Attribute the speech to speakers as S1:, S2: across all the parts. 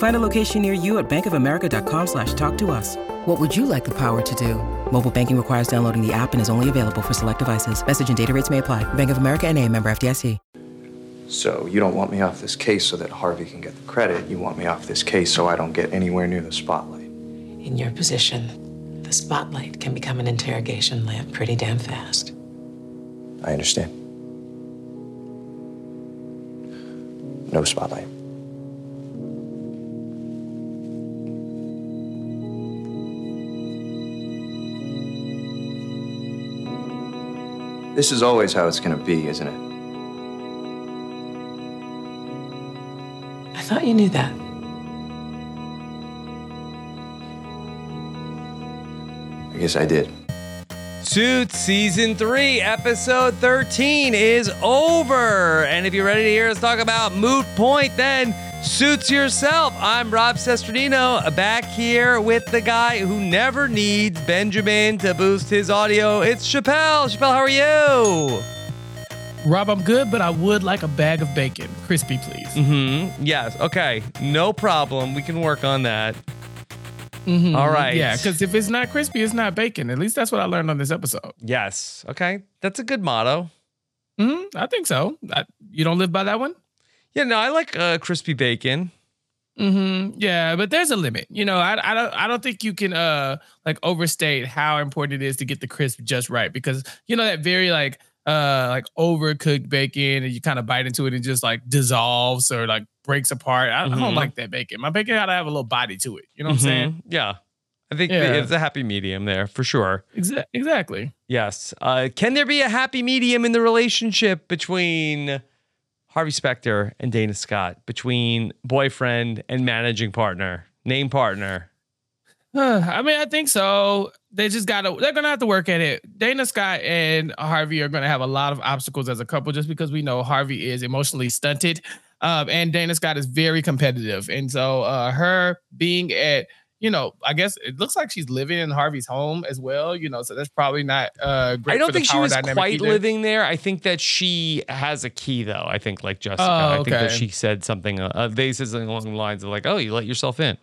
S1: Find a location near you at bankofamerica.com slash talk to us. What would you like the power to do? Mobile banking requires downloading the app and is only available for select devices. Message and data rates may apply. Bank of America and a member FDIC.
S2: So you don't want me off this case so that Harvey can get the credit. You want me off this case so I don't get anywhere near the spotlight.
S3: In your position, the spotlight can become an interrogation lamp pretty damn fast.
S2: I understand. No spotlight. This is always how it's going to be, isn't it?
S3: I thought you knew that.
S2: I guess I did.
S4: Suits Season 3, Episode 13 is over. And if you're ready to hear us talk about Moot Point, then Suits yourself. I'm Rob Cesternino, back here with the guy who never needs Benjamin to boost his audio. It's Chappell. Chappell, how are you?
S5: Rob, I'm good, but I would like a bag of bacon. Crispy, please.
S4: Mm-hmm. Yes. Okay. No problem. We can work on that.
S5: Mm-hmm.
S4: All right.
S5: Yeah, because if it's not crispy, it's not bacon. At least that's what I learned on this episode.
S4: Yes. Okay. That's a good motto.
S5: hmm I think so. I, you don't live by that one?
S4: Yeah, no, I like uh, crispy bacon.
S5: hmm Yeah, but there's a limit. You know, I, I don't I don't think you can uh like overstate how important it is to get the crisp just right because you know that very like uh like overcooked bacon and you kind of bite into it and just like dissolves or like breaks apart. I, I
S4: Mhm.
S5: don't like that bacon. My bacon gotta have a little body to it. You know what I'm saying?
S4: Mhm. Yeah. I think
S5: Yeah.
S4: it's a happy medium there for sure.
S5: Exa- exactly.
S4: Yes. Uh, can there be a happy medium in the relationship between Harvey Specter and Dana Scott, between boyfriend and managing partner, name partner?
S5: I mean, I think so. They just gotta they're gonna have to work at it. Dana Scott and Harvey are gonna have a lot of obstacles as a couple, just because we know Harvey is emotionally stunted. Um, and Dana Scott is very competitive. And so uh her being at you know, I guess it looks like she's living in Harvey's home as well. You know, so that's probably not uh great.
S4: I don't think she was quite
S5: either.
S4: living there. I think that she has a key, though. I think, like Jessica,
S5: Oh,
S4: I think that she said something. Uh, they said something along the lines of like, "Oh, you let yourself in."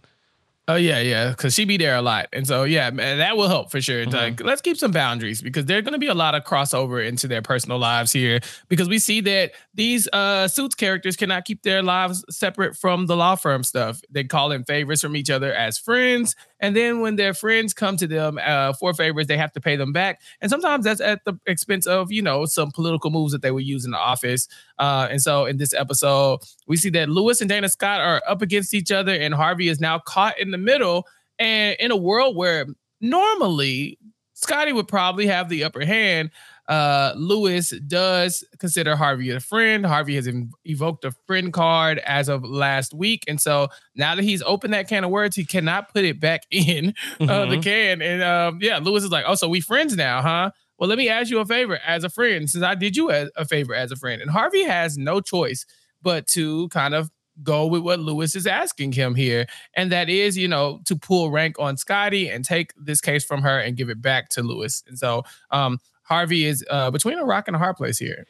S5: Oh yeah, yeah, because she be there a lot, and so yeah, man, that will help for sure.
S4: Mm-hmm.
S5: Like, let's keep some boundaries because there's going to be a lot of crossover into their personal lives here because we see that these uh suits characters cannot keep their lives separate from the law firm stuff. They call in favors from each other as friends, and then when their friends come to them uh, for favors, they have to pay them back, and sometimes that's at the expense of you know some political moves that they would use in the office. Uh, and so in this episode, we see that Louis and Dana Scott are up against each other, and Harvey is now caught in the middle. And in a world where normally Scottie would probably have the upper hand, uh, Louis does consider Harvey a friend. Harvey has inv- evoked a friend card as of last week. And so now that he's opened that can of words, he cannot put it back in uh, the
S4: Mhm.
S5: can. And um, yeah, Louis is like, oh, so we friends now, huh? Well, let me ask you a favor as a friend, since I did you a, a favor as a friend. And Harvey has no choice but to kind of go with what Louis is asking him here. And that is, you know, to pull rank on Scottie and take this case from her and give it back to Louis. And so um Harvey is uh between a rock and a hard place here.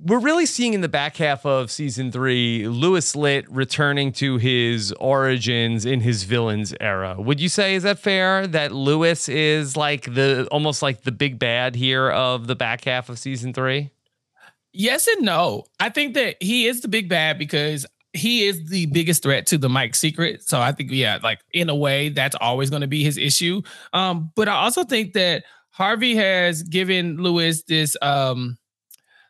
S4: We're really seeing in the back half of season three Louis Litt returning to his origins in his villains era. Would you say is that fair? That Louis is like the almost like the big bad here of the back half of season three?
S5: Yes and no. I think that he is the big bad because he is the biggest threat to the Mike secret. So I think, yeah, like in a way, that's always going to be his issue. Um, but I also think that Harvey has given Louis this um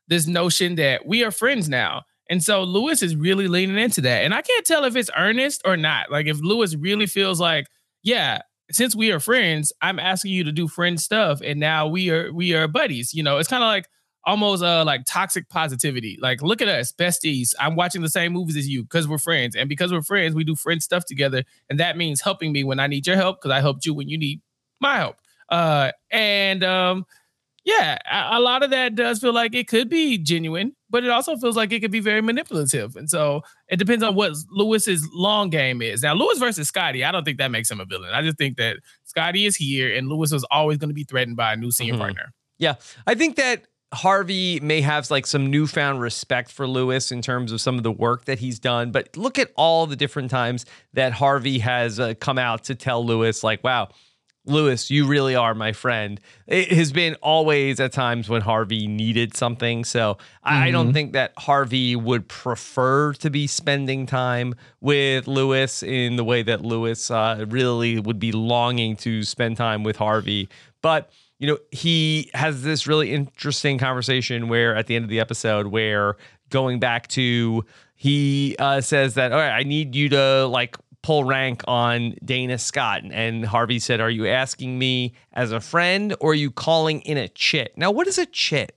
S5: this notion that we are friends now. And so Louis is really leaning into that. And I can't tell if it's earnest or not. Like if Louis really feels like, yeah, since we are friends, I'm asking you to do friend stuff, and now we are we are buddies. You know, it's kind of like almost uh like toxic positivity. Like, look at us, besties. I'm watching the same movies as you because we're friends, and because we're friends, we do friend stuff together, and that means helping me when I need your help because I helped you when you need my help. Uh, and um, yeah, a, a lot of that does feel like it could be genuine, but it also feels like it could be very manipulative. And so it depends on what Louis's long game is. Now, Louis versus Scottie, I don't think that makes him a villain. I just think that Scottie is here and Louis was always going to be threatened by a new senior
S4: Mhm.
S5: partner.
S4: Yeah, I think that Harvey may have like some newfound respect for Louis in terms of some of the work that he's done. But look at all the different times that Harvey has uh, come out to tell Louis, like, wow. Louis, you really are my friend. It has been always at times when Harvey needed something. So I I don't think that Harvey would prefer to be spending time with Louis in the way that Louis uh, really would be longing to spend time with Harvey. But you know, he has this really interesting conversation where at the end of the episode, where going back to, he uh, says that, all right, I need you to like pull rank on Dana Scott. And Harvey said, Are you asking me as a friend or are you calling in a chit? Now, what is a chit?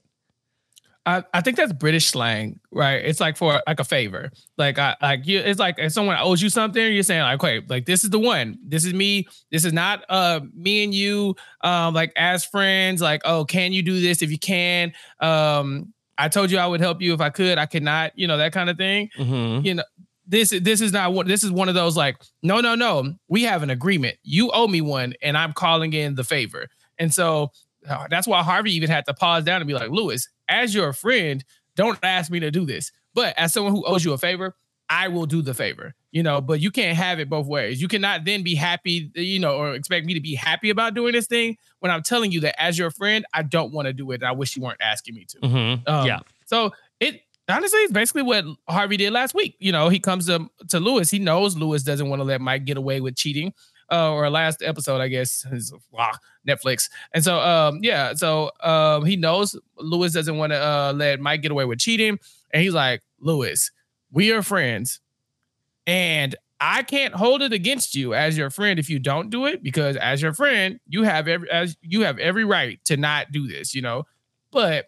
S5: I, I think that's British slang, right? It's like for like a favor. Like I like you it's like if someone owes you something, you're saying like, okay, like this is the one. This is me. This is not uh me and you um like as friends, like, oh, can you do this if you can? Um I told you I would help you if I could. I could not, you know, that kind of thing.
S4: Mm-hmm.
S5: You know, this this is not what this is one of those like, no, no, no. We have an agreement. You owe me one, and I'm calling in the favor. And so uh, that's why Harvey even had to pause down and be like, Louis, as your friend, don't ask me to do this. But as someone who owes you a favor, I will do the favor. You know, but you can't have it both ways. You cannot then be happy, you know, or expect me to be happy about doing this thing when I'm telling you that as your friend, I don't want to do it. And I wish you weren't asking me to.
S4: Mm-hmm.
S5: Um,
S4: yeah.
S5: So it honestly it's basically what Harvey did last week. You know, he comes to to Louis. He knows Louis doesn't want to let Mike get away with cheating. Uh, or last episode, I guess, is wow, Netflix. And so um, yeah, so um he knows Louis doesn't want to uh let Mike get away with cheating. And he's like, Louis, we are friends. And I can't hold it against you as your friend if you don't do it, because as your friend, you have every as you have every right to not do this, you know. But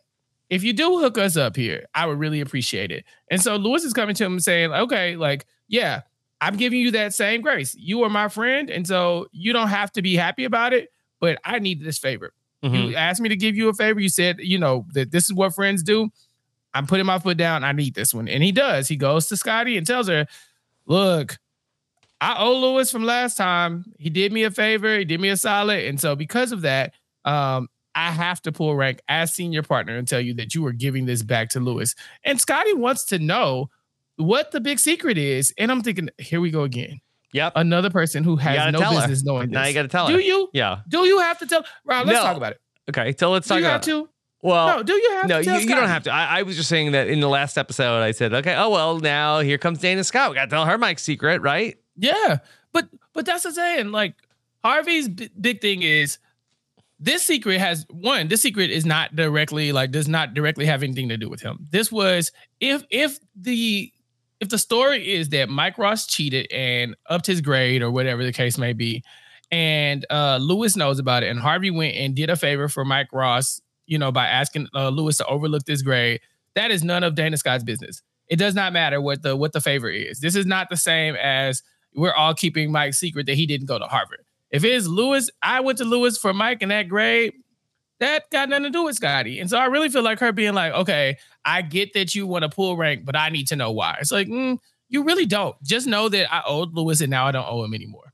S5: if you do hook us up here, I would really appreciate it. And so Louis is coming to him saying, okay, like, yeah, I'm giving you that same grace. You are my friend. And so you don't have to be happy about it, but I need this favor.
S4: Mhm.
S5: You asked me to give you a favor. You said, you know, that this is what friends do. I'm putting my foot down. I need this one. And he does. He goes to Scottie and tells her, look, I owe Louis from last time. He did me a favor. He did me a solid. And so because of that, um, I have to pull rank as senior partner and tell you that you are giving this back to Louis. And Scottie wants to know what the big secret is. And I'm thinking, here we go again.
S4: Yep.
S5: Another person who has no
S4: tell her.
S5: business knowing
S4: Now
S5: this.
S4: you got to tell her.
S5: Do you?
S4: Yeah.
S5: Do you have to tell? Rob, let's
S4: No.
S5: talk about it.
S4: Okay. So let's
S5: Do
S4: talk
S5: you
S4: about
S5: to?
S4: Well,
S5: no, do you have
S4: no,
S5: to?
S4: you, you don't have to. I, I was just saying that in the last episode, I said, okay, oh, well, now here comes Dana Scott. We got to tell her Mike's secret, right?
S5: Yeah, but but that's the saying. Like Harvey's b- big thing is this secret has one. This secret is not directly like does not directly have anything to do with him. This was if if the if the story is that Mike Ross cheated and upped his grade or whatever the case may be, and uh Louis knows about it, and Harvey went and did a favor for Mike Ross, you know, by asking uh, Louis to overlook this grade. That is none of Dana Scott's business. It does not matter what the what the favor is. This is not the same as we're all keeping Mike's secret that he didn't go to Harvard. If it's Louis, I went to Louis for Mike in that grade. That got nothing to do with Scottie. And so I really feel like her being like, okay, I get that you want to pull rank, but I need to know why. It's like, mm, you really don't. Just know that I owed Louis and now I don't owe him anymore.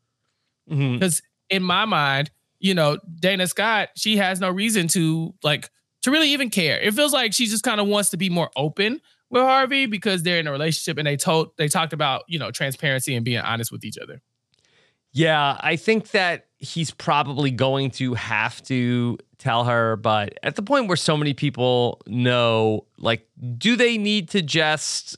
S5: Because in my mind, you know, Dana Scott, she has no reason to like to really even care. It feels like she just kind of wants to be more open with Harvey because they're in a relationship and they told they talked about, you know, transparency and being honest with each other.
S4: Yeah, I think that he's probably going to have to tell her, but at the point where so many people know, like, do they need to just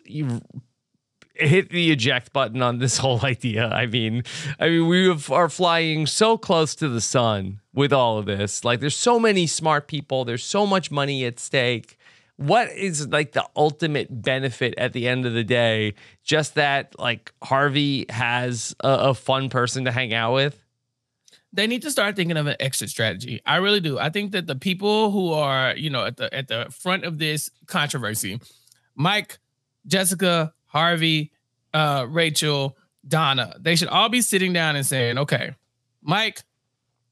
S4: hit the eject button on this whole idea? I mean, I mean, we have- are flying so close to the sun with all of this. Like, there's so many smart people. There's so much money at stake. What is like the ultimate benefit at the end of the day? Just that like Harvey has a, a fun person to hang out with.
S5: they need to start thinking of an exit strategy. I really do. I think that the people who are, you know, at the at the front of this controversy, Mike, Jessica, Harvey, uh, Rachel, Donna, they should all be sitting down and saying, "Okay, Mike,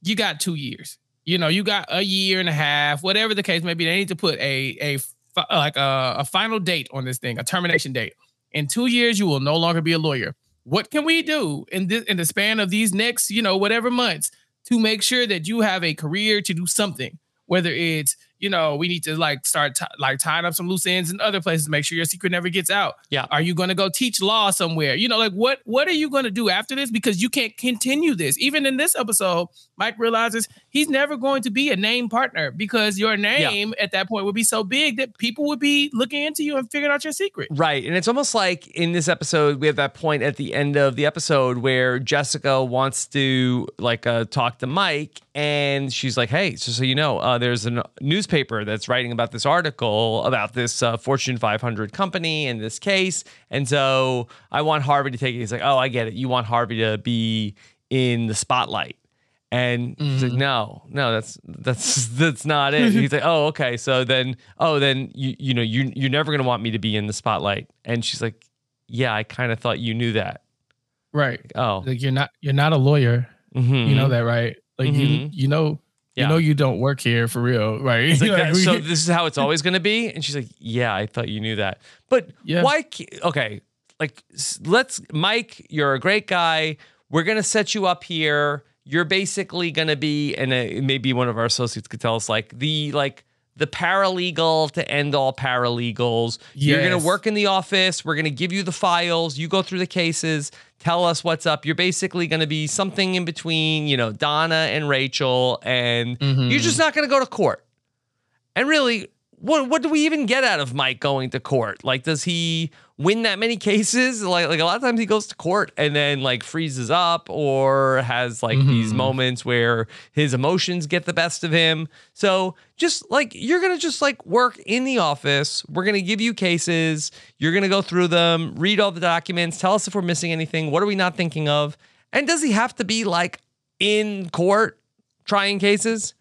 S5: you got two years. You know, you got a year and a half, whatever the case may be. They need to put a a Uh, like a, a final date on this thing, a termination date. In two years, you will no longer be a lawyer. What can we do in this in the span of these next, you know, whatever months to make sure that you have a career to do something? Whether it's you know, we need to like start t- like tying up some loose ends in other places to make sure your secret never gets out.
S4: Yeah.
S5: Are you going to go teach law somewhere? You know, like what what are you going to do after this? Because you can't continue this. Even in this episode, Mike realizes he's never going to be a name partner because your name at that point would be so big that people would be looking into you and figuring out your secret.
S4: Right. And it's almost like in this episode, we have that point at the end of the episode where Jessica wants to like uh, talk to Mike and she's like, hey, just so you know, uh, there's a newspaper that's writing about this article about this uh, Fortune 500 company and this case. And so I want Harvey to take it. He's like, oh, I get it. You want Harvey to be in the spotlight. And he's like, no, no, that's that's that's not it. he's like, oh, okay. So then, oh, then you you know you you're never gonna want me to be in the spotlight. And she's like, yeah, I kind of thought you knew that.
S5: Right.
S4: Oh,
S5: Like you're not you're not a lawyer.
S4: mhm.
S5: You know that, right? Like you
S4: Mhm.
S5: you know
S4: Yeah.
S5: you know you don't work here for real, right?
S4: Like,
S5: Like,
S4: "That-
S5: we-
S4: so this is how it's always gonna be. And she's like, yeah, I thought you knew that. But
S5: Yeah.
S4: why? Okay, like let's Mike, you're a great guy. We're gonna set you up here. You're basically gonna be, and uh, maybe one of our associates could tell us, like the like the paralegal to end all paralegals. You're gonna work in the office. We're gonna give you the files. You go through the cases. Tell us what's up. You're basically gonna be something in between, you know, Donna and Rachel, and
S5: Mm-hmm.
S4: you're just not gonna go to court. And really, what what do we even get out of Mike going to court? Like, does he win that many cases? Like, like a lot of times he goes to court and then like freezes up or has like mm-hmm. these moments where his emotions get the best of him. So just like you're gonna just like work in the office. We're gonna give you cases. You're gonna go through them, read all the documents, tell us if we're missing anything. What are we not thinking of? And does he have to be like in court trying cases?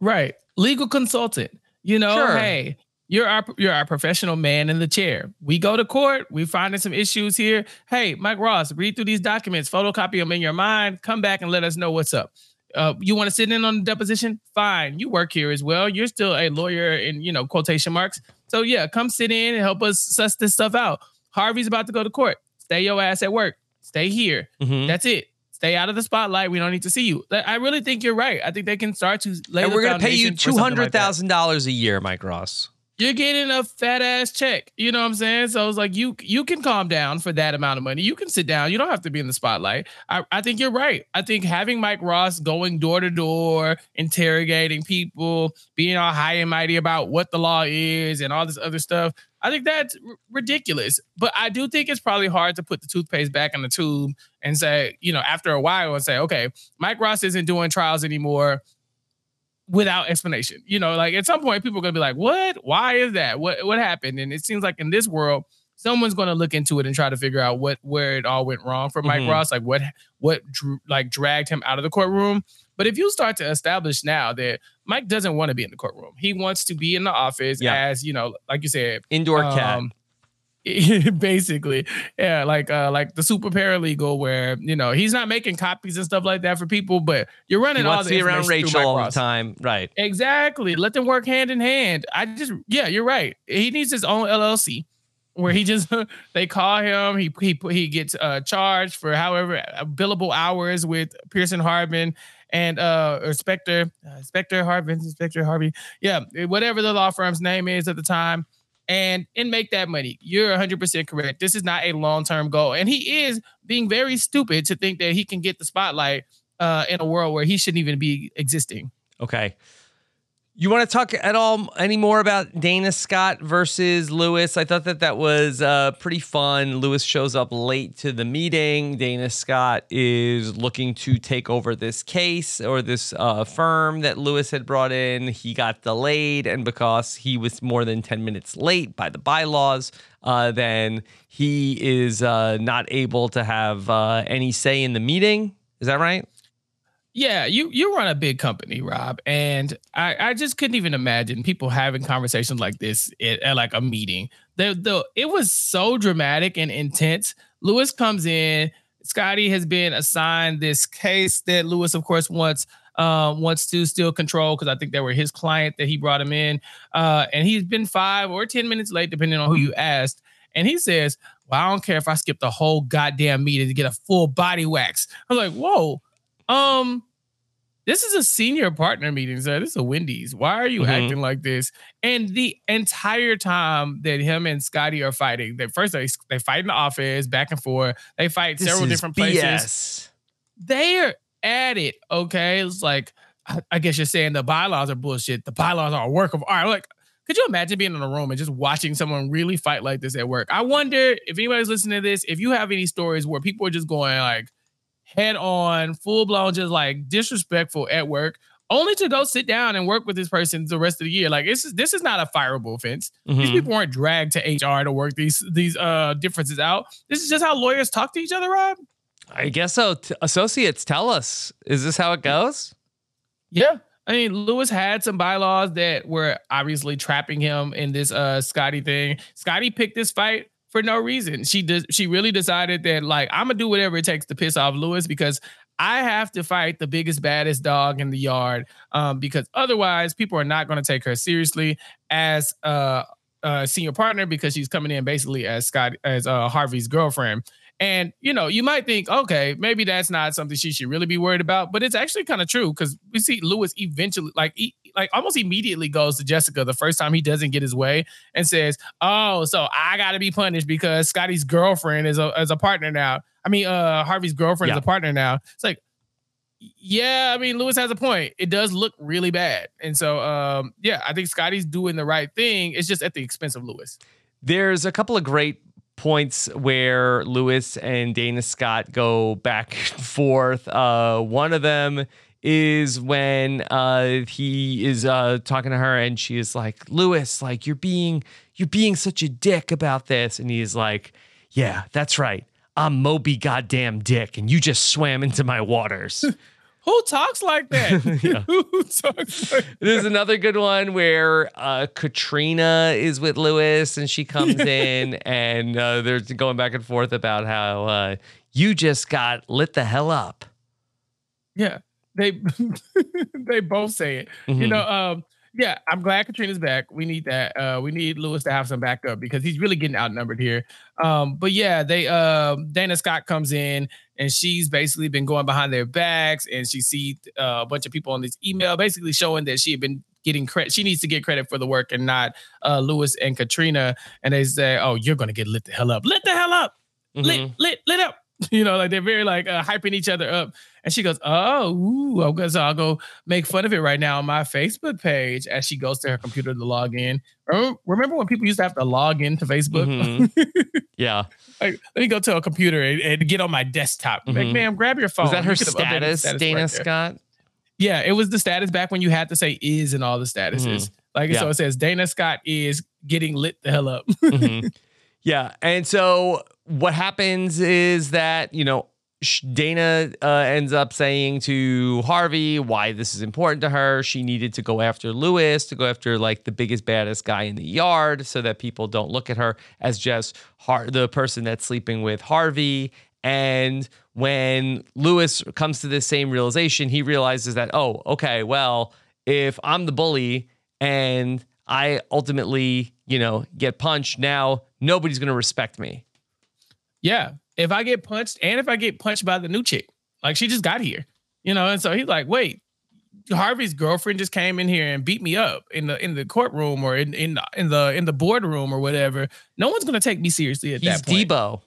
S5: Right. Legal consultant. You know,
S4: Sure.
S5: hey, you're our you're our professional man in the chair. We go to court, we finding some issues here. Hey, Mike Ross, read through these documents, photocopy them in your mind, come back and let us know what's up. Uh, you want to sit in on the deposition? Fine. You work here as well. You're still a lawyer in, you know, quotation marks. So yeah, come sit in and help us suss this stuff out. Harvey's about to go to court. Stay your ass at work. Stay here.
S4: Mhm.
S5: That's it. Stay out of the spotlight. We don't need to see you. I really think you're right. I think they can start to lay
S4: and we're gonna pay you two hundred
S5: like
S4: thousand dollars a year, Mike Ross.
S5: You're getting a fat ass check. You know what I'm saying? So it's like you you can calm down for that amount of money. You can sit down. You don't have to be in the spotlight. I, I think you're right. I think having Mike Ross going door to door, interrogating people, being all high and mighty about what the law is and all this other stuff, I think that's r- ridiculous. But I do think it's probably hard to put the toothpaste back in the tube and say, you know, after a while and say, okay, Mike Ross isn't doing trials anymore without explanation. You know, like at some point people are gonna be like, what? Why is that? What what happened? And it seems like in this world, someone's gonna look into it and try to figure out what where it all went wrong for Mike
S4: Mhm.
S5: Ross, like what what drew, like dragged him out of the courtroom. But if you start to establish now that Mike doesn't want to be in the courtroom, he wants to be in the office
S4: Yeah.
S5: as you know, like you said,
S4: Indoor cat.
S5: um, basically yeah like uh like the super paralegal where you know he's not making copies and stuff like that for people but you're running
S4: He
S5: all the
S4: to be around Rachel all the time. Right.
S5: Exactly. Let them work hand in hand. I just, yeah, you're right. He needs his own LLC where he just they call him. He he he gets uh, charged for however uh, billable hours with Pearson Hardman and uh or Specter uh, Specter Harbin Specter Harvey. Yeah, whatever the law firm's name is at the time. And and make that money. You're 100% correct. This is not a long-term goal. And he is being very stupid to think that he can get the spotlight uh, in a world where he shouldn't even be existing.
S4: Okay. You want to talk at all any more about Dana Scott versus Louis? I thought that that was uh, pretty fun. Louis shows up late to the meeting. Dana Scott is looking to take over this case or this uh, firm that Louis had brought in. He got delayed, and because he was more than 10 minutes late by the bylaws, uh, then he is uh, not able to have uh, any say in the meeting. Is that right?
S5: Yeah, you you run a big company, Rob, and I, I just couldn't even imagine people having conversations like this at, at like a meeting. The the it was so dramatic and intense. Louis comes in. Scottie has been assigned this case that Louis, of course, wants uh, wants to still control because I think they were his client that he brought him in, uh, and he's been five or ten minutes late, depending on who you asked. And he says, "Well, I don't care if I skip the whole goddamn meeting to get a full body wax." I was like, "Whoa." Um, this is a senior partner meeting, sir. This is a Wendy's. Why are you
S4: Mhm.
S5: acting like this? And the entire time that him and Scottie are fighting, they first they, they fight in the office, back and forth. They fight
S4: This
S5: several different places.
S4: BS.
S5: They're at it. Okay, it's like I, I guess you're saying the bylaws are bullshit. The bylaws are a work of art. Like, could you imagine being in a room and just watching someone really fight like this at work? I wonder if anybody's listening to this, if you have any stories where people are just going like head on, full blown, just like disrespectful at work, only to go sit down and work with this person the rest of the year. Like this is this is not a fireable offense. These
S4: Mhm.
S5: people weren't dragged to HR to work these these uh differences out. This is just how lawyers talk to each other, Rob.
S4: I guess so. T- associates, tell us. Is this how it goes?
S5: Yeah. I mean, Louis had some bylaws that were obviously trapping him in this uh Scottie thing. Scottie picked this fight for no reason. She does she really decided that like I'm gonna do whatever it takes to piss off Louis because I have to fight the biggest, baddest dog in the yard. Um, because otherwise people are not gonna take her seriously as a, uh senior partner because she's coming in basically as Scott as uh Harvey's girlfriend. And you know, you might think, okay, maybe that's not something she should really be worried about, but it's actually kind of true because we see Louis eventually, like, he, like almost immediately goes to Jessica the first time he doesn't get his way and says, "Oh, so I got to be punished because Scottie's girlfriend is a is a partner now. I mean, uh, Harvey's girlfriend
S4: Yeah.
S5: is a partner now." It's like, yeah, I mean, Louis has a point. It does look really bad, and so, um, yeah, I think Scottie's doing the right thing. It's just at the expense of Louis.
S4: There's a couple of great points where Louis and Dana Scott go back and forth. Uh, one of them is when uh, he is uh, talking to her and she is like, "Louis, like you're being you're being such a dick about this," and he's like, "Yeah, that's right. I'm Moby goddamn Dick, and you just swam into my waters."
S5: Who talks like that?
S4: Yeah.
S5: Who talks like
S4: There's another good one where uh, Katrina is with Louis and she comes in and uh, they're going back and forth about how uh, you just got lit the hell up.
S5: Yeah, they they both say it. You
S4: Mhm.
S5: know, um, yeah, I'm glad Katrina's back. We need that. Uh, we need Louis to have some backup because he's really getting outnumbered here. Um, but yeah, they um Dana Scott comes in and she's basically been going behind their backs and she see uh, a bunch of people on this email basically showing that she had been getting credit. She needs to get credit for the work and not uh, Louis and Katrina. And they say, "Oh, you're gonna get lit the hell up. Lit the hell up." lit,
S4: Mhm.
S5: lit, lit up. You know, like they're very like uh, hyping each other up. And she goes, "Oh, ooh, I guess I'll go make fun of it right now on my Facebook page." As she goes to her computer to log in. Remember, when people used to have to log into Facebook?
S4: Mhm. Yeah.
S5: like, let me go to a computer and, and get on my desktop. Like,
S4: Mhm.
S5: ma'am, grab your phone.
S4: Was that her
S5: You could have updated
S4: status, Dana
S5: right.
S4: Scott?
S5: Yeah, it was the status back when you had to say "is" and all the statuses. Like,
S4: Mm-hmm. Yeah.
S5: so it says Dana Scott is getting lit the hell up.
S4: Mhm. Yeah. And so what happens is that, you know, Dana uh, ends up saying to Harvey why this is important to her. She needed to go after Louis, to go after like the biggest, baddest guy in the yard so that people don't look at her as just Har- the person that's sleeping with Harvey. And when Louis comes to this same realization, he realizes that, oh, okay, well, if I'm the bully and I ultimately, you know, get punched, now nobody's going to respect me.
S5: Yeah. If I get punched and if I get punched by the new chick, like she just got here, you know, and so he's like, wait, Harvey's girlfriend just came in here and beat me up in the in the courtroom or in in in the in the boardroom or whatever. No one's gonna take me seriously at
S4: He's
S5: that point.
S4: Debo.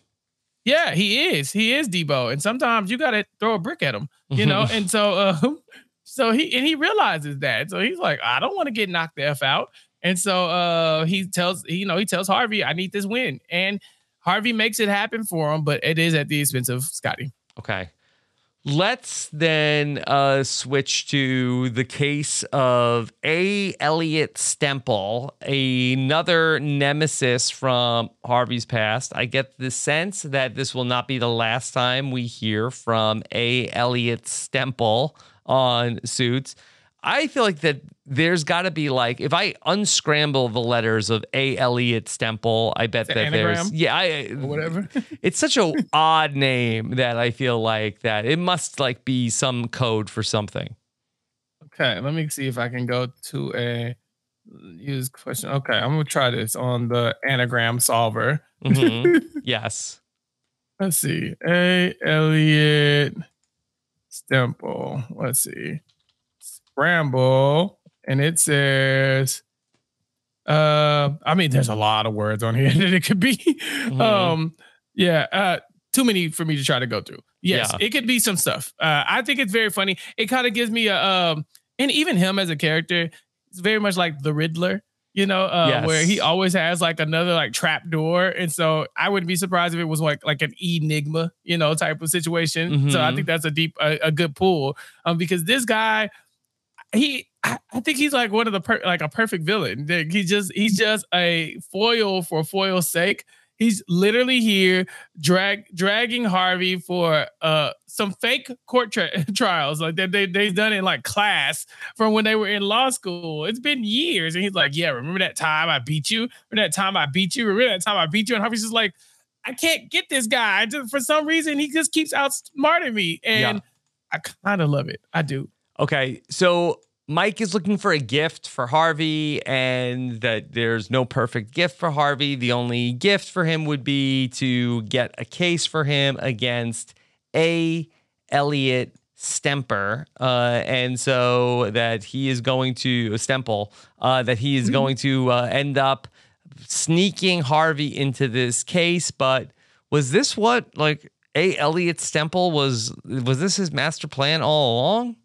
S5: Yeah, he is. He is Debo, and sometimes you gotta throw a brick at him, you know. and so uh, So he and he realizes that. So he's like, I don't want to get knocked the f out. And so uh he tells you know he tells Harvey, I need this win, and Harvey makes it happen for him, but it is at the expense of Scottie.
S4: Okay. Let's then uh, switch to the case of A. Elliot Stemple, another nemesis from Harvey's past. I get the sense that this will not be the last time we hear from A. Elliot Stemple on Suits. I feel like that there's got to be like if I unscramble the letters of A. Elliot Stemple, I bet
S5: The
S4: that
S5: anagram?
S4: there's yeah, I,
S5: whatever.
S4: it's such a odd name that I feel like that it must like be some code for something.
S5: Okay, let me see if I can go to a use question. Okay, I'm gonna try this on the anagram solver.
S4: Mhm. yes.
S5: Let's see. A Elliot Stemple. Let's see. Scramble. And it says uh I mean there's a lot of words on here that it could be.
S4: Mhm.
S5: Um yeah, uh too many for me to try to go through. Yes,
S4: Yeah.
S5: it could be some stuff. Uh I think it's very funny. It kind of gives me a um and even him as a character, it's very much like the Riddler. You know, uh, where he always has like another like trap door, and so I wouldn't be surprised if it was like like an enigma, you know, type of situation. So I
S4: Mhm.
S5: think that's a deep a, a good pull, um, because this guy, he I, I think he's like one of the per, like a perfect villain. Like, He just he's just a foil for foil's sake. He's literally here drag dragging Harvey for uh some fake court tri- trials like that they they've done in like class from when they were in law school. It's been years, and he's like, "Yeah, remember that time I beat you? Remember that time I beat you? Remember that time I beat you?" And Harvey's just like, "I can't get this guy. Just, for some reason, he just keeps outsmarting me, and
S4: Yeah.
S5: I kind of love it. I do.
S4: Okay. So Mike is looking for a gift for Harvey, and that there's no perfect gift for Harvey. The only gift for him would be to get a case for him against A. Elliot Stemper. Uh, and so that he is going to, Stemple, uh, that he is going to uh, end up sneaking Harvey into this case. But was this what, like, A. Elliot Stemple was, was this his master plan all along?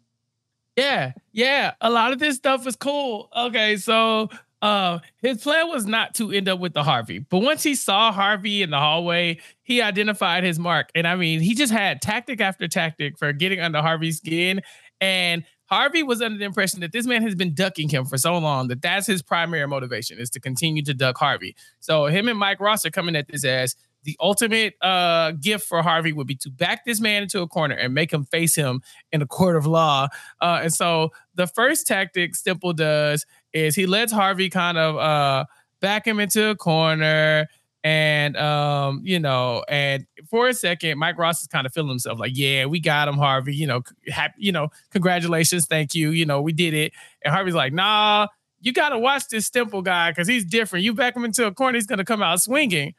S5: Yeah, yeah. A lot of this stuff is cool. Okay, so uh his plan was not to end up with the Harvey, but once he saw Harvey in the hallway, he identified his mark. And I mean, he just had tactic after tactic for getting under Harvey's skin. And Harvey was under the impression that this man has been ducking him for so long that that's his primary motivation is to continue to duck Harvey. So him and Mike Ross are coming at this as the ultimate uh, gift for Harvey would be to back this man into a corner and make him face him in a court of law. Uh, and so the first tactic Stemple does is he lets Harvey kind of uh, back him into a corner. And um, you know, and for a second, Mike Ross is kind of feeling himself like, "Yeah, we got him, Harvey. You know, happy, you know, congratulations, thank you. You know, we did it." And Harvey's like, "Nah, you got to watch this Stemple guy because he's different. You back him into a corner, he's gonna come out swinging."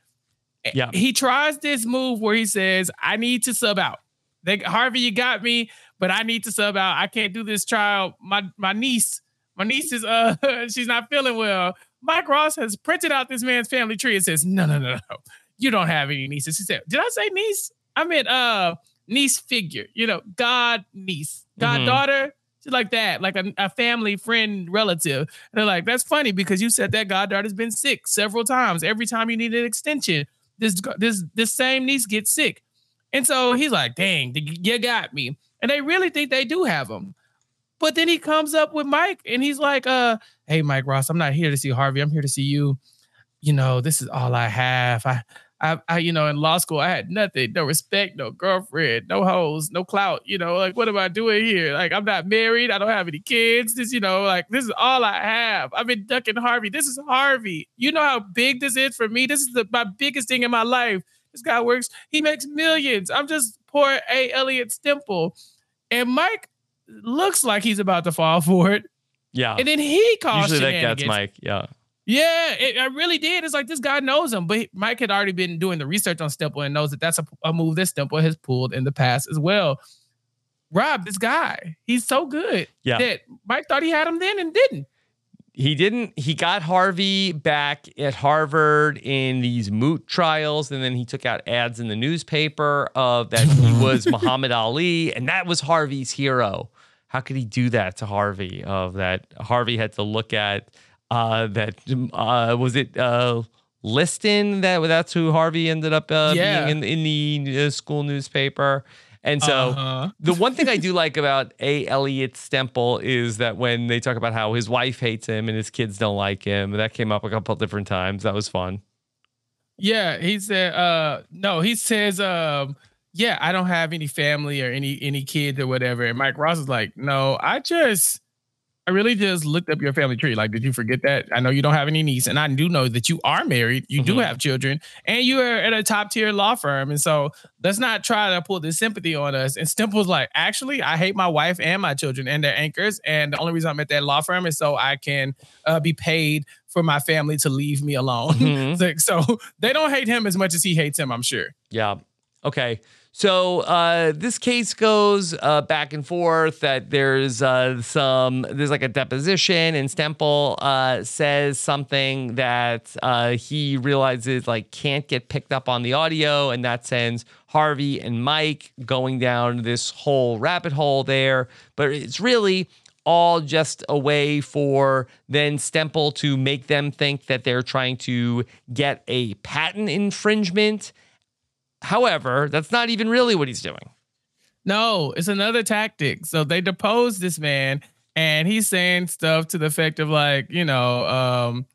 S4: Yeah.
S5: he tries this move where he says, "I need to sub out." They, Harvey, you got me, but I need to sub out. I can't do this trial. My my niece, my niece is uh, she's not feeling well. Mike Ross has printed out this man's family tree and says, "No, no, no, no, you don't have any nieces." He said, "Did I say niece? I meant uh niece figure. You know, god niece, goddaughter." She's like that, like a, a family friend relative. And they're like, that's funny because you said that goddaughter's been sick several times. Every time you need an extension, this this this same niece gets sick. And so he's like, dang, you got me. And they really think they do have him. But then he comes up with Mike and he's like, uh, hey, Mike Ross, I'm not here to see Harvey. I'm here to see you. You know, this is all I have. I, I, I, you know, in law school, I had nothing, no respect, no girlfriend, no hoes, no clout. You know, like, what am I doing here? Like, I'm not married. I don't have any kids. This, you know, like, this is all I have. I've been ducking Harvey. This is Harvey. You know how big this is for me? This is the, my biggest thing in my life. This guy works, he makes millions. I'm just poor A. Elliot Stemple. And Mike looks like he's about to fall for it.
S4: Yeah.
S5: And then he calls
S4: Usually that gets. Mike. Yeah.
S5: Yeah, it, I really did. It's like this guy knows him, but Mike had already been doing the research on Stemple and knows that that's a, a move that Stemple has pulled in the past as well. Rob, this guy, he's so good
S4: Yeah.
S5: that Mike thought he had him then and didn't.
S4: He didn't. He got Harvey back at Harvard in these moot trials, and then he took out ads in the newspaper of that he was Muhammad Ali, and that was Harvey's hero. how could he do that to Harvey? Of that Harvey had to look at uh, that uh, was it uh, Liston that that's who Harvey ended up uh,
S5: Yeah.
S4: being in, in the uh, school newspaper. And so
S5: Uh-huh.
S4: the one thing I do like about A. Elliot Stemple is that when they talk about how his wife hates him and his kids don't like him, that came up a couple different times. That was fun.
S5: Yeah, he said uh no, he says um yeah, I don't have any family or any any kids or whatever. And Mike Ross is like, "No, I just I really just looked up your family tree. Like, did you forget that? I know you don't have any niece, and I do know that you are married. You do
S4: Mhm.
S5: have children, and you are at a top tier law firm. And so let's not try to pull this sympathy on us. And Stemple's like, actually, I hate my wife and my children and their anchors. And the only reason I'm at that law firm is so I can uh, be paid for my family to leave me alone.
S4: Mhm.
S5: Like, so they don't hate him as much as he hates him, I'm sure.
S4: Yeah. Okay. So uh, this case goes uh, back and forth. That there's uh, some there's like a deposition, and Stemple uh, says something that uh, he realizes like can't get picked up on the audio, and that sends Harvey and Mike going down this whole rabbit hole there. But it's really all just a way for then Stemple to make them think that they're trying to get a patent infringement. However, that's not even really what he's doing.
S5: No, it's another tactic. So they deposed this man, and he's saying stuff to the effect of like, you know, um,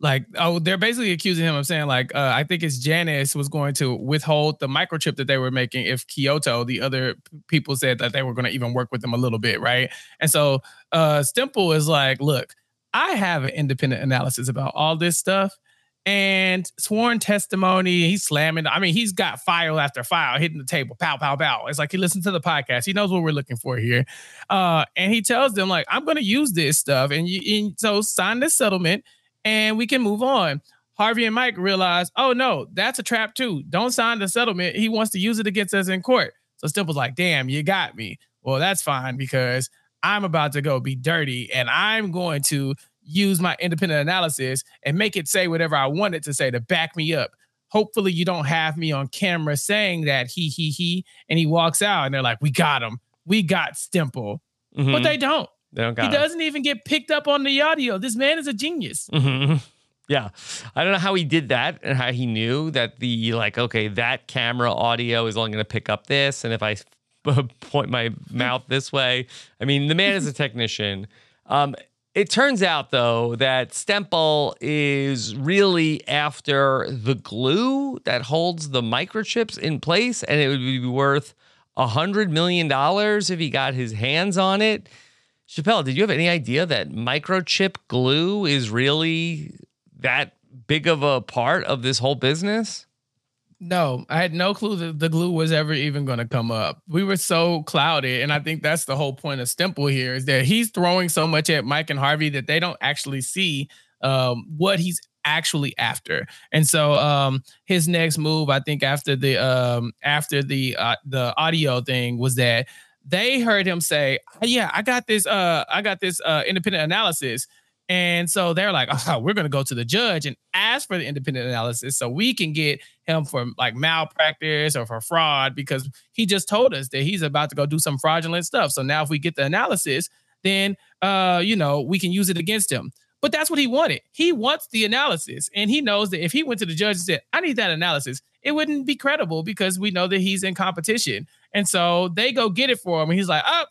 S5: like oh, they're basically accusing him of saying like, uh, I think it's Janice was going to withhold the microchip that they were making if Kyoto, the other people said that they were going to even work with them a little bit, right? And so uh, Stemple is like, look, I have an independent analysis about all this stuff. And sworn testimony, he's slamming. I mean, he's got file after file hitting the table, pow, pow, pow. It's like he listened to the podcast. He knows what we're looking for here. Uh, and he tells them, like, I'm going to use this stuff. And, you, and so sign this settlement and we can move on. Harvey and Mike realize, oh, no, that's a trap too. Don't sign the settlement. He wants to use it against us in court. So Stemple's like, damn, you got me. Well, that's fine because I'm about to go be dirty and I'm going to use my independent analysis and make it say whatever I want it to say to back me up. Hopefully, you don't have me on camera saying that he, he, he, and he walks out and they're like, we got him. We got Stemple. But
S4: Mhm.
S5: they don't.
S4: They don't
S5: He
S4: got it.
S5: doesn't even get picked up on the audio. This man is a genius.
S4: Mhm. Yeah. I don't know how he did that and how he knew that the, like, okay, that camera audio is only going to pick up this. And if I point my mouth this way, I mean, the man is a technician. Um, it turns out, though, that Stemple is really after the glue that holds the microchips in place, and it would be worth a $100 million if he got his hands on it. Chappell, did you have any idea that microchip glue is really that big of a part of this whole business?
S5: No, I had no clue that the glue was ever even going to come up. We were so clouded. And I think that's the whole point of Stemple here is that he's throwing so much at Mike and Harvey that they don't actually see um, what he's actually after. And so um, his next move, I think after the um, after the uh, the audio thing was that they heard him say, "Yeah, I got this. Uh, I got this uh, independent analysis." And so they're like, oh, we're going to go to the judge and ask for the independent analysis so we can get him for like malpractice or for fraud because he just told us that he's about to go do some fraudulent stuff. So now if we get the analysis, then uh, you know, we can use it against him. But that's what he wanted. He wants the analysis. And he knows that if he went to the judge and said, I need that analysis, it wouldn't be credible because we know that he's in competition. And so they go get it for him. And he's like, oh,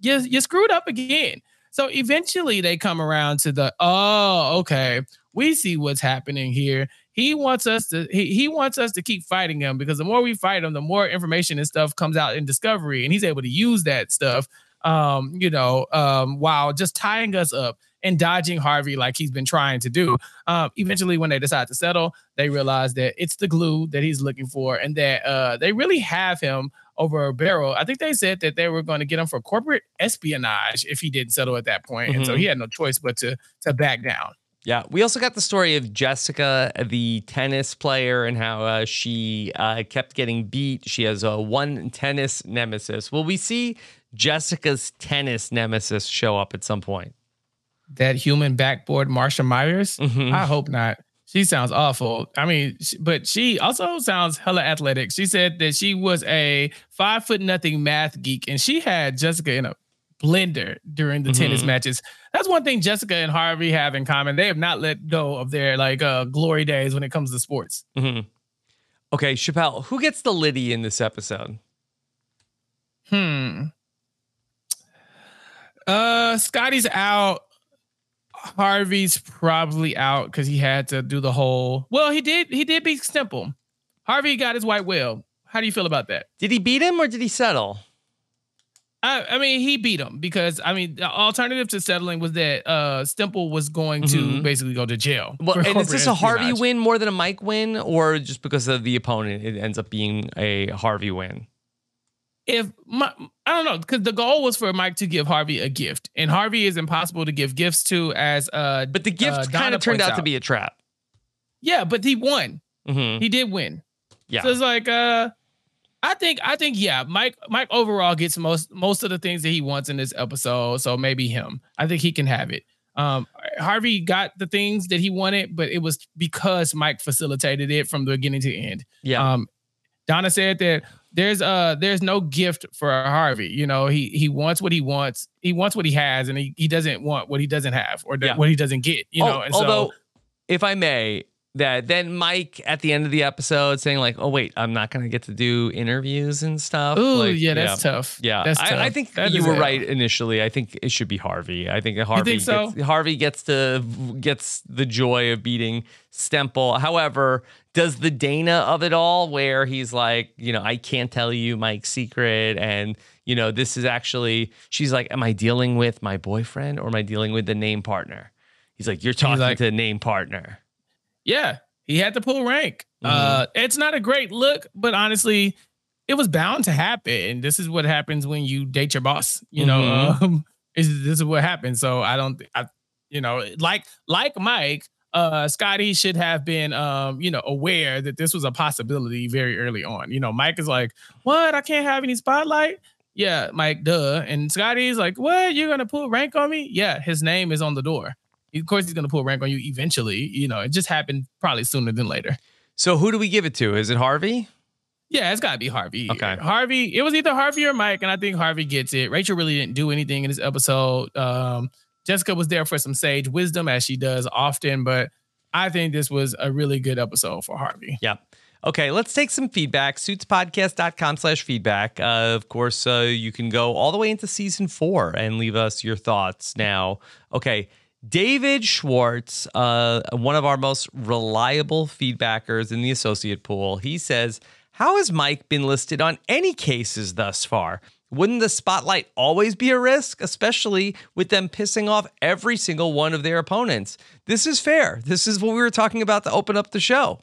S5: you, you screwed up again. So eventually they come around to the, oh, okay, we see what's happening here. He wants us to he, he wants us to keep fighting him because the more we fight him, the more information and stuff comes out in discovery, and he's able to use that stuff, um, you know, um, while just tying us up and dodging Harvey like he's been trying to do. Um, eventually, when they decide to settle, they realize that it's the glue that he's looking for, and that uh, they really have him over a barrel. I think they said that they were going to get him for corporate espionage if he didn't settle at that point, and so
S4: Mhm.
S5: he had no choice but to to back down.
S4: Yeah, we also got the story of Jessica, the tennis player, and how uh, she uh, kept getting beat. She has a one tennis nemesis. Will we see Jessica's tennis nemesis show up at some point?
S5: That human backboard Marsha Myers.
S4: Mhm.
S5: I hope not. She sounds awful. I mean, but she also sounds hella athletic. She said that she was a five foot nothing math geek, and she had Jessica in a blender during the tennis
S4: Mhm.
S5: matches. That's one thing Jessica and Harvey have in common. They have not let go of their like uh glory days when it comes to sports.
S4: Mhm. Okay, Chappell, who gets the Liddy in this episode?
S5: Hmm. Uh Scottie's out. Harvey's probably out because he had to do the whole. Well, he did. He did beat Stemple. Harvey got his white whale. How do you feel about that?
S4: Did he beat him or did he settle?
S5: I, I mean, he beat him because I mean, the alternative to settling was that uh Stemple was going to
S4: Mhm.
S5: basically go to jail.
S4: Well, and is this a Harvey win more than a Mike win, or just because of the opponent, it ends up being a Harvey win?
S5: If my, I don't know, because the goal was for Mike to give Harvey a gift, and Harvey is impossible to give gifts to. As uh,
S4: But the gift
S5: uh,
S4: kind of turned
S5: points
S4: out to be a trap.
S5: yeah, but he won.
S4: hmm
S5: He did win.
S4: Yeah.
S5: So it's like uh I think I think yeah, Mike Mike overall gets most most of the things that he wants in this episode, so maybe him. I think he can have it. Um Harvey got the things that he wanted, but it was because Mike facilitated it from the beginning to the end.
S4: yeah.
S5: Um Donna said that there's uh there's no gift for Harvey. You know, he he wants what he wants. He wants what he has and he, he doesn't want what he doesn't have or
S4: Yeah.
S5: what he doesn't get, you know.
S4: Al-
S5: and
S4: although,
S5: so
S4: if I may, that then Mike at the end of the episode saying like, "Oh wait, I'm not gonna get to do interviews and stuff."
S5: Ooh,
S4: like,
S5: yeah, that's tough.
S4: Yeah,
S5: That's
S4: I, I think
S5: That
S4: you were
S5: a-
S4: right initially. I think it should be Harvey. I think Harvey
S5: think so?
S4: gets, Harvey gets to gets the joy of beating Stemple. However, does the Dana of it all, where he's like, you know, I can't tell you Mike's secret, and you know, this is actually, she's like, am I dealing with my boyfriend or am I dealing with the name partner? He's like, you're talking
S5: like-
S4: to the name partner.
S5: Yeah, he had to pull rank.
S4: Mm-hmm.
S5: Uh, it's not a great look, but honestly, it was bound to happen. And this is what happens when you date your boss. You know,
S4: Mhm.
S5: um, this is what happens. So I don't, I, you know, like like Mike, uh, Scottie should have been, um, you know, aware that this was a possibility very early on. You know, Mike is like, "What? I can't have any spotlight." Yeah, Mike, duh. And Scottie's like, "What? You're gonna pull rank on me?" Yeah, his name is on the door. Of course, he's gonna pull rank on you eventually. You know, it just happened probably sooner than later.
S4: So who do we give it to? Is it Harvey?
S5: Yeah, it's got to be Harvey.
S4: Okay.
S5: Harvey. It was either Harvey or Mike, and I think Harvey gets it. Rachel really didn't do anything in this episode. Um, Jessica was there for some sage wisdom, as she does often, but I think this was a really good episode for Harvey.
S4: Yep. Okay, let's take some feedback. Suitspodcast.com slash feedback. Uh, of course, uh, you can go all the way into season four and leave us your thoughts now. Okay, David Schwartz, uh, one of our most reliable feedbackers in the associate pool, he says, How has Mike been listed on any cases thus far? Wouldn't the spotlight always be a risk, especially with them pissing off every single one of their opponents? This is fair. This is what we were talking about to open up the show.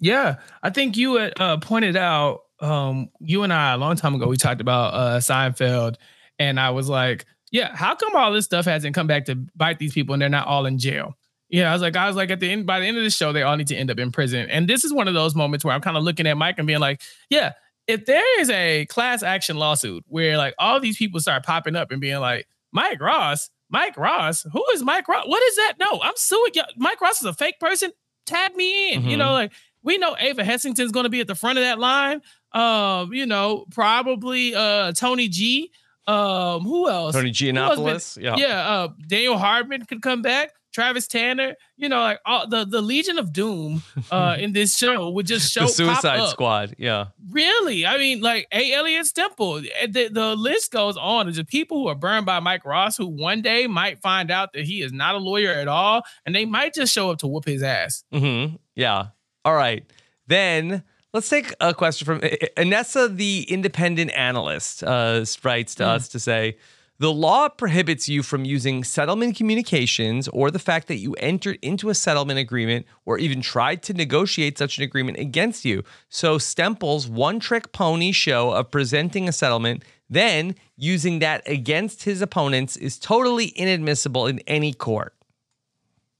S5: Yeah, I think you had uh, pointed out um, you and I a long time ago. We talked about uh, Seinfeld, and I was like, "Yeah, how come all this stuff hasn't come back to bite these people, and they're not all in jail?" Yeah, I was like, I was like, at the end, by the end of the show, they all need to end up in prison. And this is one of those moments where I'm kind of looking at Mike and being like, "Yeah, if there is a class action lawsuit where like all these people start popping up and being like, Mike Ross, Mike Ross, who is Mike Ross? What is that? No, I'm suing you. Mike Ross is a fake person. Tag me in. You
S4: Mhm.
S5: know, like we know Ava Hessington's going to be at the front of that line. Um, you know, probably uh Tony G. Um, who else?
S4: Tony
S5: Who else been-
S4: Giannopoulos. Yeah.
S5: Yeah, uh, Daniel Hardman could come back. Travis Tanner, you know, like all the the Legion of Doom uh in this show would just show
S4: the Suicide. Squad. Yeah.
S5: Really? I mean, like A. Elliot Stemple. eh, The, the list goes on. There's just people who are burned by Mike Ross who one day might find out that he is not a lawyer at all, and they might just show up to whoop his ass.
S4: Mm-hmm. Yeah. All right. Then let's take a question from Anessa, the independent analyst, uh, writes to us to say the law prohibits you from using settlement communications or the fact that you entered into a settlement agreement or even tried to negotiate such an agreement against you. So Stemple's one trick pony show of presenting a settlement, then using that against his opponents is totally inadmissible in any court.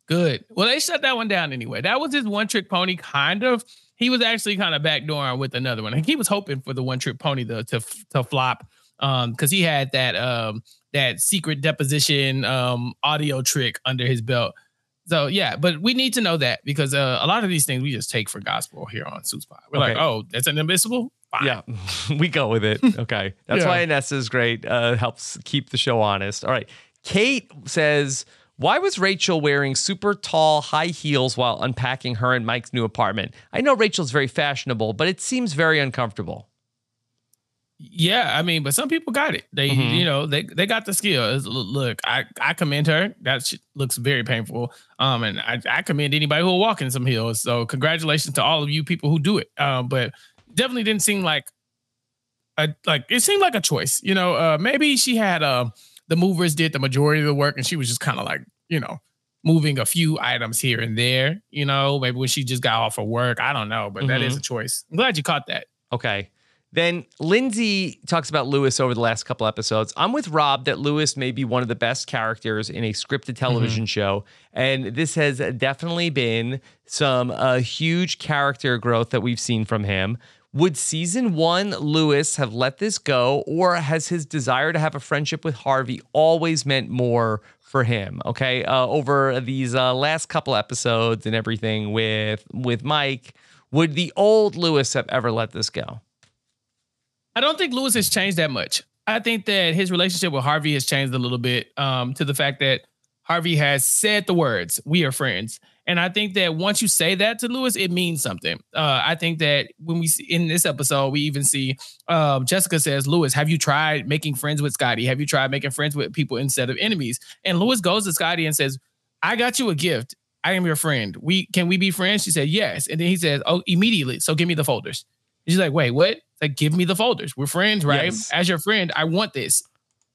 S5: Good. Well, they shut that one down anyway. That was his one trick pony, kind of. He was actually kind of backdooring with another one. He was hoping for the one trick pony to to, to flop, um, because he had that um that secret deposition um audio trick under his belt. So yeah, but we need to know that because uh, a lot of these things we just take for gospel here on Suits Pod. We're like, oh, that's inadmissible. Fine.
S4: Yeah, we go with it. Okay. That's
S5: Yeah.
S4: why Inessa is great. Uh, helps keep the show honest. All right. Kate says, Why was Rachel wearing super tall high heels while unpacking her and Mike's new apartment? I know Rachel's very fashionable, but it seems very uncomfortable.
S5: Yeah, I mean, but some people got it. They,
S4: Mhm.
S5: you know, they they got the skill. Look, I I commend her. That looks very painful. Um, and I I commend anybody who will walk in some hills. So congratulations to all of you people who do it. Um, but definitely didn't seem like a like it seemed like a choice. You know, uh, maybe she had um the movers did the majority of the work, and she was just kind of like you know moving a few items here and there. You know, maybe when she just got off of work. I don't know, but that is a choice. I'm glad you caught that.
S4: Okay. Then Lindsay talks about Louis over the last couple episodes. I'm with Rob that Louis may be one of the best characters in a scripted television show. And this has definitely been some uh, huge character growth that we've seen from him. Would season one Louis have let this go, or has his desire to have a friendship with Harvey always meant more for him? Okay, uh, over these uh, last couple episodes and everything with with Mike, would the old Louis have ever let this go?
S5: I don't think Louis has changed that much. I think that his relationship with Harvey has changed a little bit um, to the fact that Harvey has said the words, we are friends. And I think that once you say that to Louis, it means something. Uh, I think that when we see in this episode, we even see um, Jessica says, Louis, have you tried making friends with Scottie? Have you tried making friends with people instead of enemies? And Louis goes to Scottie and says, I got you a gift. I am your friend. We can we be friends? She said, Yes. And then he says, Oh, immediately. So give me the folders. She's like, wait, what? Like, give me the folders. We're friends, right?
S4: Yes.
S5: As your friend, I want this.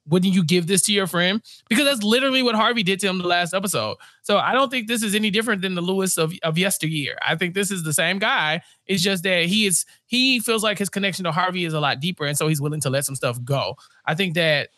S5: Wouldn't you give this to your friend? Because that's literally what Harvey did to him the last episode. So I don't think this is any different than the Louis of, of yesteryear. I think this is the same guy. It's just that he is he feels like his connection to Harvey is a lot deeper, and so he's willing to let some stuff go. I think that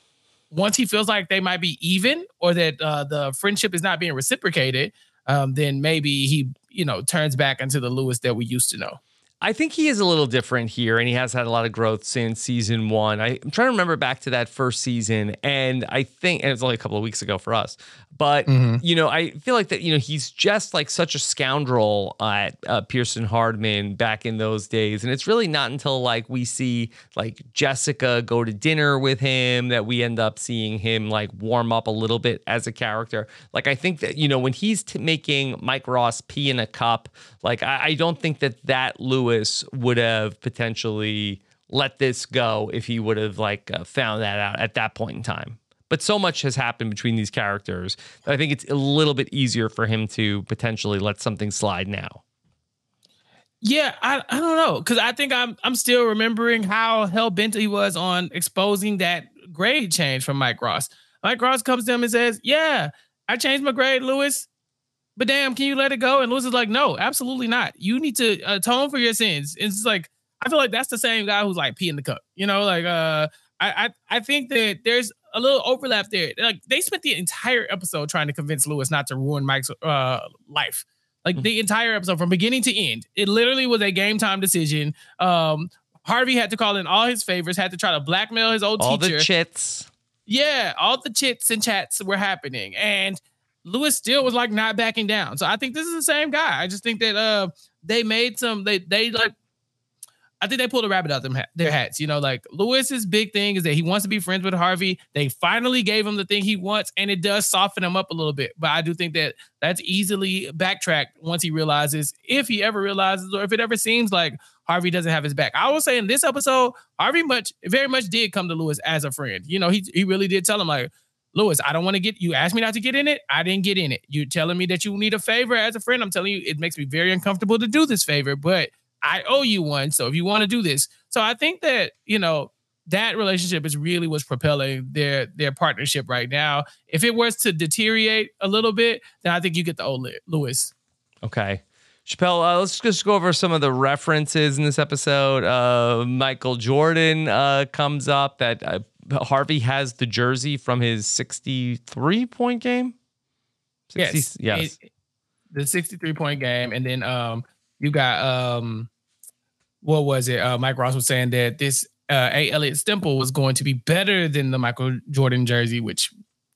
S5: once he feels like they might be even or that uh, the friendship is not being reciprocated, um, then maybe he you know turns back into the Louis that we used to know.
S4: I think he is a little different here, and he has had a lot of growth since season one. I, I'm trying to remember back to that first season, and I think, and it was only a couple of weeks ago for us, but you know, I feel like that you know he's just like such a scoundrel at uh, Pearson Hardman back in those days, and it's really not until like we see like Jessica go to dinner with him that we end up seeing him like warm up a little bit as a character. Like I think that you know when he's t- making Mike Ross pee in a cup, like I, I don't think that that Louis would have potentially let this go if he would have like uh, found that out at that point in time. But so much has happened between these characters that I think it's a little bit easier for him to potentially let something slide now.
S5: Yeah, I, I don't know because I think I'm I'm still remembering how hell bent he was on exposing that grade change from Mike Ross. Mike Ross comes to him and says, "Yeah, I changed my grade, Louis, but damn, can you let it go?" And Louis is like, "No, absolutely not. You need to atone for your sins." It's like I feel like that's the same guy who's like peeing the cup. You know, like uh, I I I think that there's a little overlap there. Like they spent the entire episode trying to convince Louis not to ruin Mike's uh life. Like the entire episode from beginning to end. It literally was a game time decision. Um, Harvey had to call in all his favors, had to try to blackmail his old
S4: All
S5: teacher.
S4: the chits.
S5: yeah, all the chits and chats were happening. And Louis still was like not backing down. So I think this is the same guy. I just think that uh they made some they they like I think they pulled a rabbit out of them their hats. You know, like Louis's big thing is that he wants to be friends with Harvey. They finally gave him the thing he wants, and it does soften him up a little bit. But I do think that that's easily backtracked once he realizes, if he ever realizes, or if it ever seems like Harvey doesn't have his back. I will say in this episode, Harvey much very much did come to Louis as a friend. You know, he he really did tell him like. Louis, I don't want to get you asked me not to get in it. I didn't get in it. You're telling me that you need a favor as a friend. I'm telling you, it makes me very uncomfortable to do this favor, but I owe you one. So if you want to do this. So I think that, you know, that relationship is really what's propelling their their partnership right now. If it was to deteriorate a little bit, then I think you get the old Louis.
S4: Okay. Chappell, uh, let's just go over some of the references in this episode. Uh, Michael Jordan uh, comes up that uh, Harvey has the jersey from his 63 point game. 60
S5: Yes.
S4: Yes.
S5: It- the 63 point game. And then um you got um what was it? Uh Mike Ross was saying that this uh A. Elliott Stemple was going to be better than the Michael Jordan jersey, which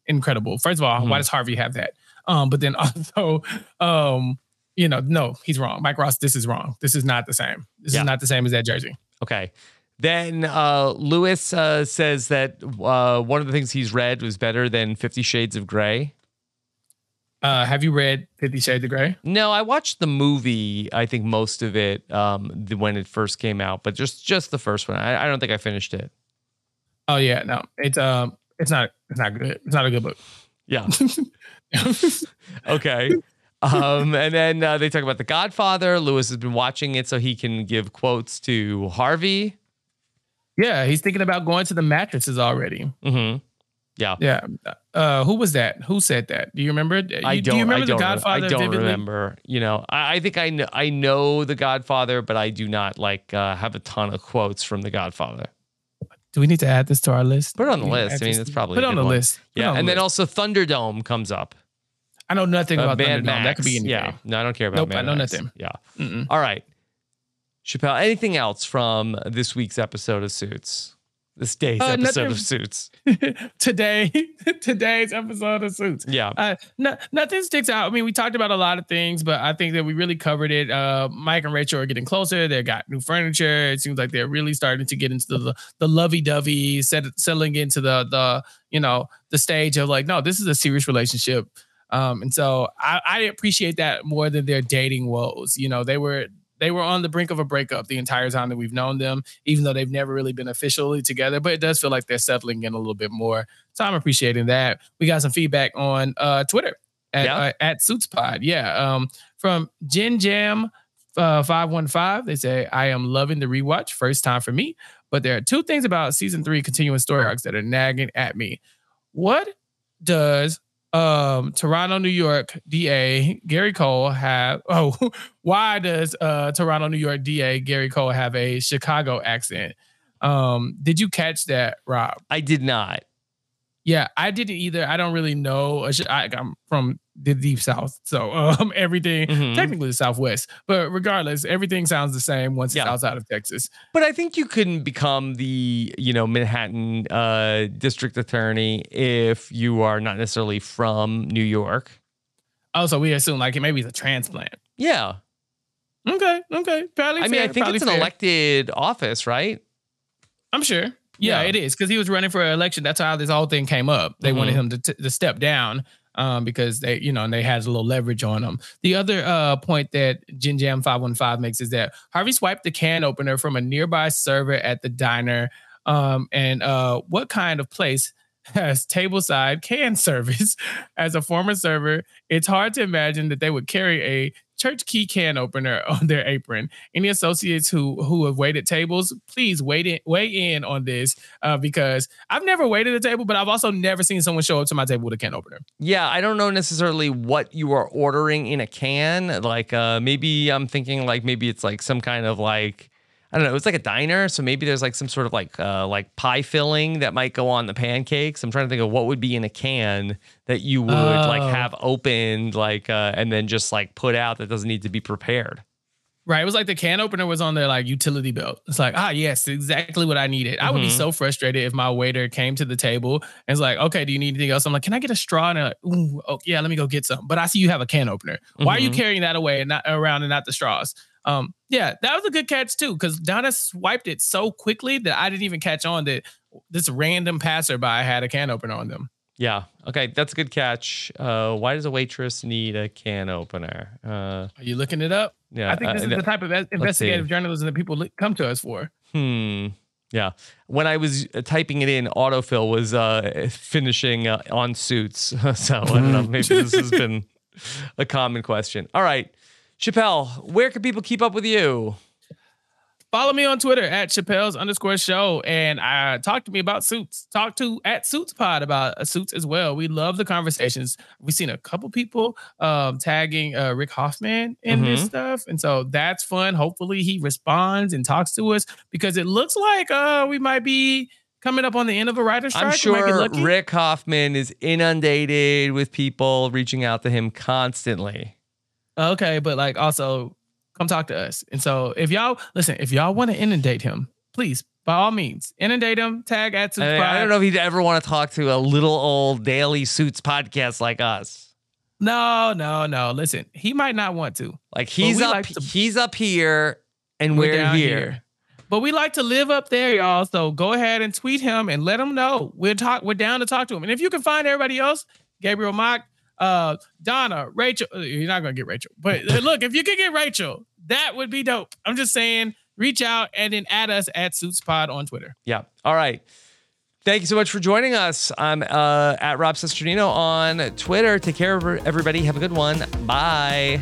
S5: incredible. First of all,
S4: Mhm.
S5: why does Harvey have that? Um, but then also um, you know, no, he's wrong. Mike Ross, this is wrong. This is not the same. This
S4: Yeah.
S5: is not the same as that jersey.
S4: Okay. Then uh, Louis uh, says that uh, one of the things he's read was better than Fifty Shades of Grey.
S5: Uh, have you read Fifty Shades of Grey?
S4: No, I watched the movie. I think most of it um, the, when it first came out, but just just the first one. I, I don't think I finished it.
S5: Oh yeah, no, it's um, it's not, it's not good. It's not a good book.
S4: Yeah. okay. Um, and then uh, they talk about The Godfather. Louis has been watching it so he can give quotes to Harvey.
S5: Yeah, he's thinking about going to the mattresses already.
S4: Mm-hmm. Yeah.
S5: Yeah. Uh, who was that? Who said that? Do you remember? You,
S4: I don't.
S5: Do you remember
S4: I don't,
S5: the Godfather?
S4: I don't
S5: vividly?
S4: remember. You know, I, I think I know. I know the Godfather, but I do not like uh, have a ton of quotes from the Godfather.
S5: Do we need to add this to our list?
S4: Put it on the
S5: We need to
S4: list. I mean, it's probably
S5: put on the
S4: one.
S5: list. Put
S4: Yeah, and then also Thunderdome comes up.
S5: I know nothing
S4: Uh,
S5: about
S4: Mad
S5: Thunderdome.
S4: Max.
S5: That could be anything.
S4: Yeah, no, I don't care about.
S5: Nope,
S4: Mad
S5: I know
S4: Max.
S5: nothing.
S4: Yeah.
S5: Mm-mm.
S4: All right, Chappell. Anything else from this week's episode of Suits? This day's
S5: Uh,
S4: episode
S5: nothing.
S4: of Suits.
S5: Today, today's episode of Suits.
S4: Yeah.
S5: Uh, no, nothing sticks out. I mean, we talked about a lot of things, but I think that we really covered it. Uh, Mike and Rachel are getting closer. They got new furniture. It seems like they're really starting to get into the the lovey dovey, set, settling into the the you know the stage of like, no, this is a serious relationship. Um, and so I, I appreciate that more than their dating woes. You know, they were they were on the brink of a breakup the entire time that we've known them, even though they've never really been officially together. But it does feel like they're settling in a little bit more. So I'm appreciating that. We got some feedback on uh, Twitter at,
S4: Yeah.
S5: uh, at SuitsPod. Yeah. Um, from Jen Jam uh, 515, they say, I am loving the rewatch. First time for me. But there are two things about season three continuing story arcs that are nagging at me. What does um Toronto, New York DA Gary Cole have oh why does uh Toronto, New York DA Gary Cole have a Chicago accent? Um did you catch that, Rob?
S4: I did not.
S5: Yeah, I didn't either. I don't really know. I, I'm from the deep south, so um, everything
S4: Mhm.
S5: technically the southwest, but regardless, everything sounds the same once
S4: Yeah.
S5: it's outside of Texas.
S4: But I think you couldn't become the, you know, Manhattan uh, district attorney if you are not necessarily from New York.
S5: Oh, so we assume like maybe it's a transplant.
S4: Yeah.
S5: Okay, okay, probably.
S4: I mean,
S5: fair,
S4: I think it's an
S5: fair.
S4: elected office, right?
S5: I'm sure. Yeah,
S4: Yeah.
S5: it is because he was running for an election. That's how this whole thing came up. They wanted
S4: Mhm.
S5: him to, t- to step down um, because they, you know, and they had a little leverage on them. The other uh, point that Jin Jam Five One Five makes is that Harvey swiped the can opener from a nearby server at the diner. Um, and uh, what kind of place has tableside can service? As a former server, it's hard to imagine that they would carry a church key can opener on their apron. Any associates who who have waited tables, please wait in, weigh in on this uh, because I've never waited a table, but I've also never seen someone show up to my table with a can opener.
S4: Yeah, I don't know necessarily what you are ordering in a can. Like, uh, maybe I'm thinking like maybe it's like some kind of like I don't know. It's like a diner, so maybe there's like some sort of like uh, like pie filling that might go on the pancakes. I'm trying to think of what would be in a can that you would like
S5: Oh.
S4: have opened, like uh, and then just like put out that doesn't need to be prepared.
S5: Right. It was like the can opener was on their like utility belt. It's like, ah, yes, exactly what I needed. I would be
S4: Mhm.
S5: so frustrated if my waiter came to the table and was like, okay, do you need anything else? I'm like, can I get a straw? And they're like, Ooh, oh, yeah, let me go get some. But I see you have a can opener. Why are you
S4: Mhm.
S5: carrying that away and not around and not the straws? Um, yeah, that was a good catch too, because Donna swiped it so quickly that I didn't even catch on that this random passerby had a can opener on them.
S4: Yeah. Okay, that's a good catch. Uh, why does a waitress need a can opener? Uh,
S5: Are you looking it up?
S4: yeah.
S5: I think this
S4: uh,
S5: is the type of investigative journalism that people come to us for.
S4: Hmm. Yeah. When I was uh, typing it in, autofill was uh, finishing uh, on suits. so I don't know. Maybe this has been a common question. All right. Chappell, where can people keep up with you?
S5: Follow me on Twitter at Chappell's underscore show and uh, talk to me about suits. Talk to at Suits Pod about uh, suits as well. We love the conversations. We've seen a couple people um, tagging uh, Rick Hoffman in this
S4: Mhm.
S5: stuff. And so that's fun. Hopefully he responds and talks to us because it looks like uh, we might be coming up on the end of a writer's strike.
S4: I'm
S5: We might get
S4: sure. Rick Hoffman is inundated with people reaching out to him constantly.
S5: Okay, but like also come talk to us. And so if y'all listen, if y'all want to inundate him, please by all means inundate him. Tag at Suits
S4: I,
S5: Pod.
S4: I don't know if he'd ever want to talk to a little old daily suits podcast like us.
S5: No, no, no. Listen, he might not want to.
S4: Like he's up,
S5: like to-
S4: he's up here and
S5: We're
S4: we're,
S5: down
S4: here.
S5: here. But we like to live up there, y'all. So go ahead and tweet him and let him know. We're talk we're down to talk to him. And if you can find everybody else, Gabriel Macht, uh, Donna, Rachel, uh, you're not gonna get Rachel. But uh, look, if you could get Rachel, that would be dope. I'm just saying, reach out and then add us at SuitsPod on Twitter.
S4: Yeah. All right. Thank you so much for joining us. I'm uh, at Rob Cesternino on Twitter. Take care of everybody. Have a good one. Bye.